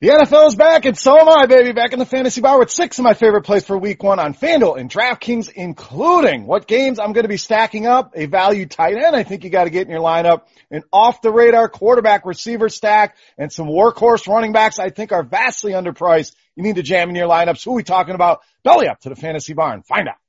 The NFL is back and so am I, baby. Back in the fantasy bar with six of my favorite plays for week one on FanDuel and DraftKings, including what games I'm going to be stacking up, a value tight end I think you got to get in your lineup, an off the radar quarterback receiver stack, and some workhorse running backs I think are vastly underpriced. You need to jam in your lineups. Who are we talking about? Belly up to the fantasy barn. Find out.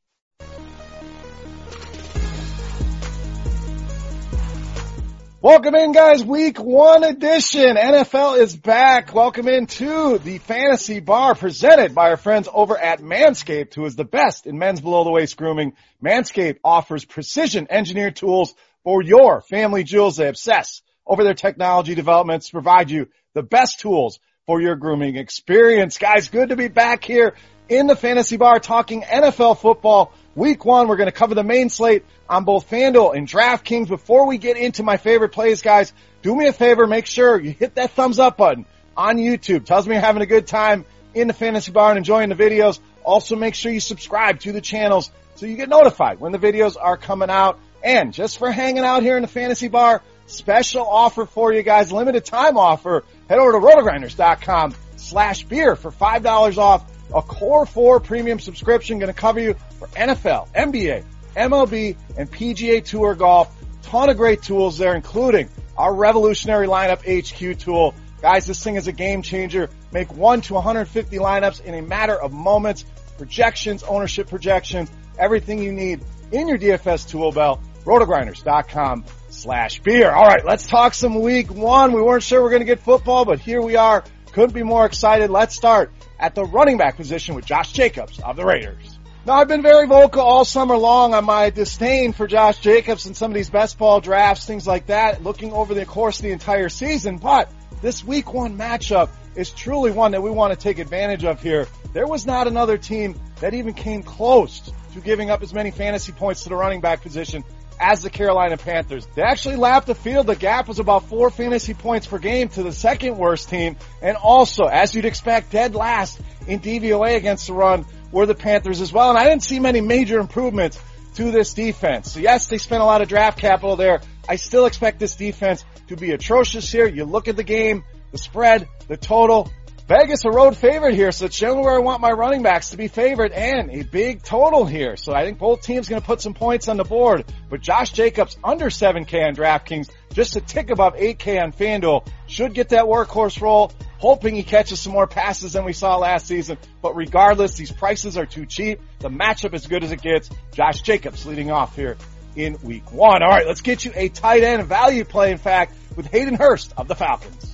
Welcome in guys, week one edition. NFL is back. Welcome in to the fantasy bar presented by our friends over at Manscaped, who is the best in men's below the waist grooming. Manscaped offers precision engineered tools for your family jewels. They obsess over their technology developments to provide you the best tools for your grooming experience. Guys, good to be back here in the fantasy bar talking NFL football. Week one, we're going to cover the main slate on both FanDuel and DraftKings. Before we get into my favorite plays, guys, do me a favor, make sure you hit that thumbs up button on YouTube. Tells me you're having a good time in the fantasy bar and enjoying the videos. Also make sure you subscribe to the channels so you get notified when the videos are coming out. And just for hanging out here in the fantasy bar, special offer for you guys, limited time offer. Head over to rotogrinders.com slash beer for $5 off a Core 4 premium subscription going to cover you for NFL, NBA, MLB, and PGA Tour golf. Ton of great tools there, including our revolutionary lineup HQ tool. Guys, this thing is a game changer. Make 1 to 150 lineups in a matter of moments. Projections, ownership projections, everything you need in your DFS tool belt. Rotogrinders.com slash beer. All right, let's talk some week one. We weren't sure we are going to get football, but here we are. Couldn't be more excited. Let's start at the running back position with Josh Jacobs of the Raiders. Now, I've been very vocal all summer long on my disdain for Josh Jacobs and some of these best ball drafts, things like that, looking over the course of the entire season. But this week one matchup is truly one that we want to take advantage of here. There was not another team that even came close to giving up as many fantasy points to the running back position as the Carolina Panthers. They actually lapped the field. The gap was about four fantasy points per game to the second worst team. And also, as you'd expect, dead last in DVOA against the run were the Panthers as well. And I didn't see many major improvements to this defense. So yes, they spent a lot of draft capital there. I still expect this defense to be atrocious here. You look at the game, the spread, the total, Vegas a road favorite here, so it's generally where I want my running backs to be favored and a big total here. So I think both teams going to put some points on the board. But Josh Jacobs under 7K on DraftKings, just a tick above 8K on FanDuel, should get that workhorse role. Hoping he catches some more passes than we saw last season. But regardless, these prices are too cheap. The matchup as good as it gets. Josh Jacobs leading off here in week one. All right, let's get you a tight end value play, in fact, with Hayden Hurst of the Falcons.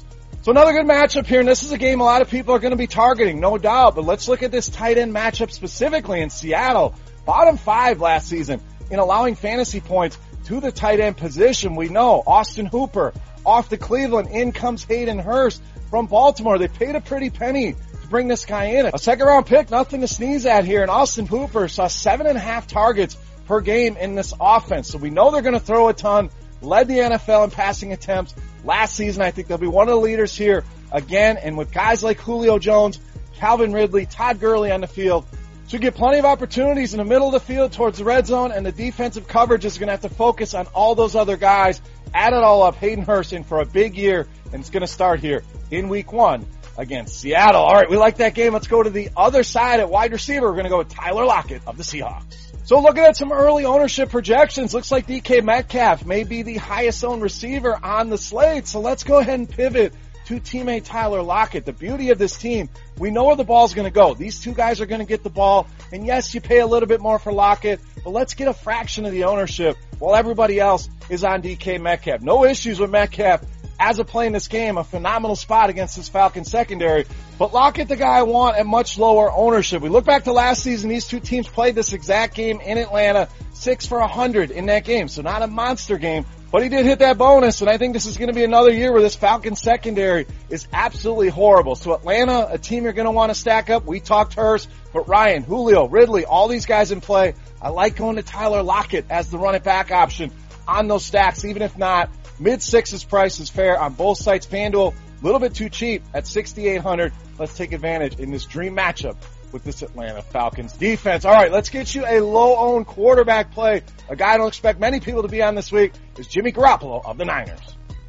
So another good matchup here, and this is a game a lot of people are going to be targeting, no doubt. But let's look at this tight end matchup specifically in Seattle. Bottom five last season in allowing fantasy points to the tight end position. We know Austin Hooper off to Cleveland. In comes Hayden Hurst from Baltimore. They paid a pretty penny to bring this guy in. A second round pick, nothing to sneeze at here. And Austin Hooper saw seven and a half targets per game in this offense. So we know they're going to throw a ton. Led the NFL in passing attempts last season. I think they'll be one of the leaders here again. And with guys like Julio Jones, Calvin Ridley, Todd Gurley on the field, should get plenty of opportunities in the middle of the field towards the red zone, and the defensive coverage is going to have to focus on all those other guys. Add it all up, Hayden Hurst in for a big year, and it's going to start here in week one against Seattle. All right, we like that game. Let's go to the other side at wide receiver. We're going to go with Tyler Lockett of the Seahawks. So looking at some early ownership projections, looks like DK Metcalf may be the highest owned receiver on the slate. So let's go ahead and pivot to teammate Tyler Lockett. The beauty of this team, we know where the ball's going to go. These two guys are going to get the ball. And yes, you pay a little bit more for Lockett, but let's get a fraction of the ownership while everybody else is on DK Metcalf. No issues with Metcalf as a play in this game, a phenomenal spot against this Falcon secondary. But Lockett, the guy I want at much lower ownership. We look back to last season, these two teams played this exact game in Atlanta, six for a hundred in that game. So not a monster game, but he did hit that bonus, and I think this is going to be another year where this Falcon secondary is absolutely horrible. So Atlanta, a team you're going to want to stack up. We talked Hurst, but Ryan, Julio, Ridley, all these guys in play. I like going to Tyler Lockett as the run it back option on those stacks, even if not Mid sixes price is fair on both sites. FanDuel, a little bit too cheap at 6,800. Let's take advantage in this dream matchup with this Atlanta Falcons defense. All right, let's get you a low owned quarterback play. A guy I don't expect many people to be on this week is Jimmy Garoppolo of the Niners.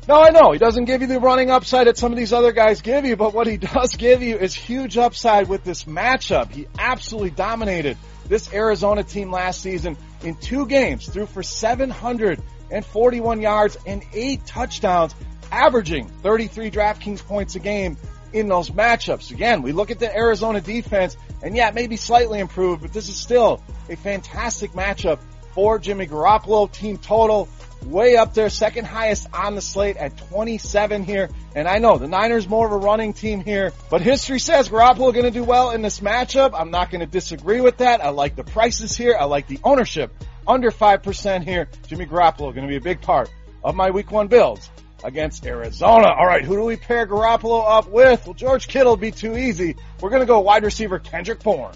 Now I know he doesn't give you the running upside that some of these other guys give you, but what he does give you is huge upside with this matchup. He absolutely dominated this Arizona team last season in two games, threw for 741 yards and eight touchdowns, averaging 33 DraftKings points a game in those matchups. Again, we look at the Arizona defense and yeah, maybe slightly improved, but this is still a fantastic matchup for Jimmy Garoppolo. Team total way up there, second highest on the slate at 27 here. And I know the Niners more of a running team here, but history says Garoppolo going to do well in this matchup. I'm not going to disagree with that. I like the prices here. I like the ownership under 5% here. Jimmy Garoppolo going to be a big part of my week one builds against Arizona. All right, who do we pair Garoppolo up with? Well, George Kittle be too easy. We're going to go wide receiver Kendrick Bourne.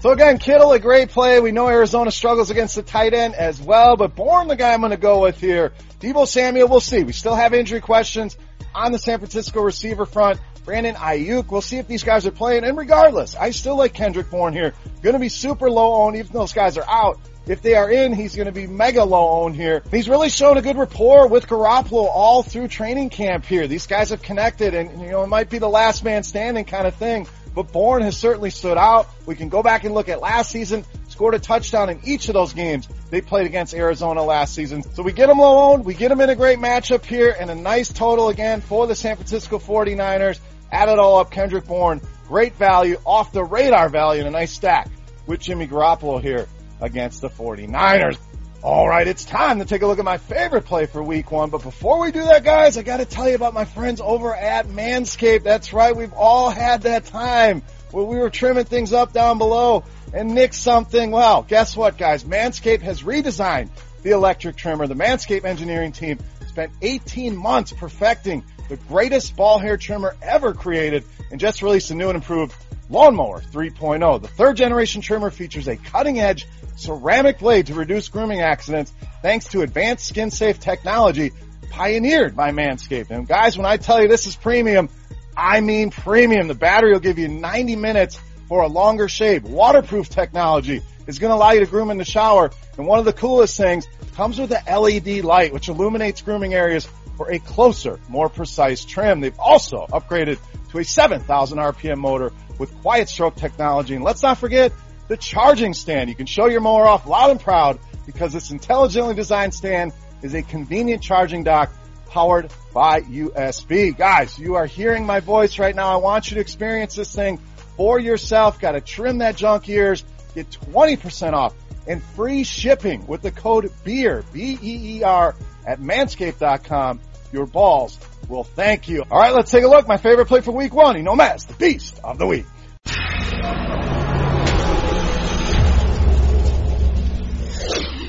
So again, Kittle, a great play. We know Arizona struggles against the tight end as well, but Bourne, the guy I'm going to go with here. Deebo Samuel, we'll see. We still have injury questions on the San Francisco receiver front. Brandon Aiyuk. We'll see if these guys are playing. And regardless, I still like Kendrick Bourne here. Going to be super low owned, even though those guys are out. If they are in, he's going to be mega low owned here. He's really shown a good rapport with Garoppolo all through training camp here. These guys have connected and, you know, it might be the last man standing kind of thing, but Bourne has certainly stood out. We can go back and look at last season, scored a touchdown in each of those games they played against Arizona last season. So we get them low owned, we get them in a great matchup here and a nice total again for the San Francisco 49ers. Add it all up, Kendrick Bourne, great value, off the radar value and a nice stack with Jimmy Garoppolo here against the 49ers. All right, it's time to take a look at my favorite play for week one. But before we do that, guys, I got to tell you about my friends over at Manscaped. That's right. We've all had that time where we were trimming things up down below and nicked something. Well, guess what, guys? Manscaped has redesigned the electric trimmer. The Manscaped engineering team spent 18 months perfecting the greatest ball hair trimmer ever created and just released a new and improved Lawnmower 3.0. The third generation trimmer features a cutting edge ceramic blade to reduce grooming accidents thanks to advanced skin safe technology pioneered by Manscaped. And guys, when I tell you this is premium, I mean premium. The battery will give you 90 minutes for a longer shave. Waterproof technology is going to allow you to groom in the shower. And one of the coolest things comes with an LED light, which illuminates grooming areas for a closer, more precise trim. They've also upgraded to a 7,000 RPM motor with quiet stroke technology. And let's not forget the charging stand. You can show your mower off loud and proud because this intelligently designed stand is a convenient charging dock powered by USB. Guys, you are hearing my voice right now. I want you to experience this thing for yourself. Got to trim that junk ears. Get 20% off and free shipping with the code BEER, B-E-E-R at manscaped.com. Your balls will thank you. All right, let's take a look. My favorite play for week one. Know, Mass, the beast of the week.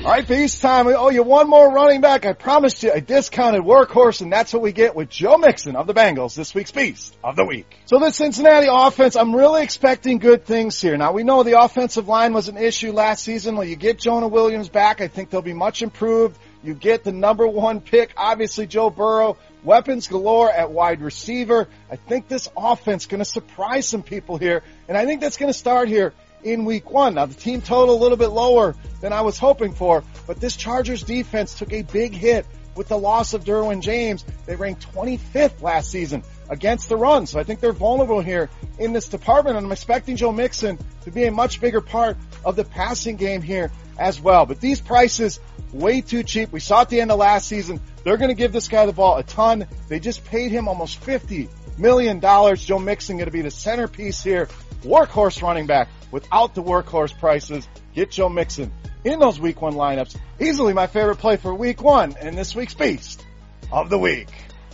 All right, Beast time. We owe you one more running back. I promised you a discounted workhorse, and that's what we get with Joe Mixon of the Bengals, this week's Beast of the Week. So the Cincinnati offense, I'm really expecting good things here. Now we know the offensive line was an issue last season. When you get Jonah Williams back, I think they'll be much improved. You get the number one pick, obviously Joe Burrow, weapons galore at wide receiver. I think this offense going to surprise some people here, and I think that's going to start here in week one. Now the team total a little bit lower than I was hoping for, but this Chargers defense took a big hit with the loss of Derwin James. They ranked 25th last season against the run. So I think they're vulnerable here in this department and I'm expecting Joe Mixon to be a much bigger part of the passing game here as well. But these prices way too cheap. We saw at the end of last season, they're going to give this guy the ball a ton. They just paid him almost 50 million dollars. Joe Mixon going to be the centerpiece here. Workhorse running back without the workhorse prices. Get Joe Mixon in those week one lineups. Easily my favorite play for week one and this week's beast of the week.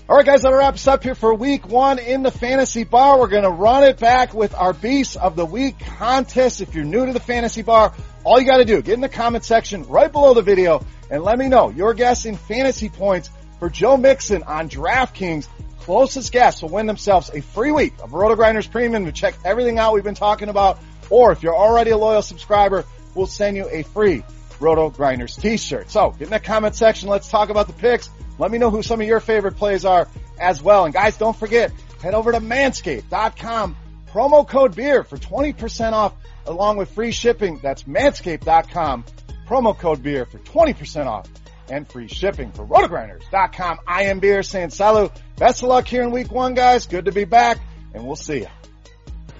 All right, guys, that wraps up here for week one in the fantasy bar. We're going to run it back with our beast of the week contest. If you're new to the fantasy bar, all you got to do, get in the comment section right below the video and let me know your guess in fantasy points for Joe Mixon on DraftKings. Closest guess will win themselves a free week of Roto Grinders Premium to check everything out we've been talking about or if you're already a loyal subscriber, we'll send you a free Roto Grinders t-shirt. So get in the comment section. Let's talk about the picks. Let me know who some of your favorite plays are as well. And guys, don't forget, head over to manscaped.com. Promo code beer for 20% off along with free shipping. That's manscaped.com. Promo code beer for 20% off and free shipping for rotogrinders.com. I am beer saying salut. Best of luck here in week one, guys. Good to be back and we'll see you.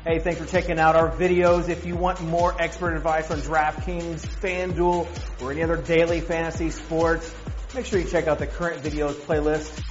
Hey, thanks for checking out our videos. If you want more expert advice on DraftKings, FanDuel, or any other daily fantasy sports, make sure you check out the current videos playlist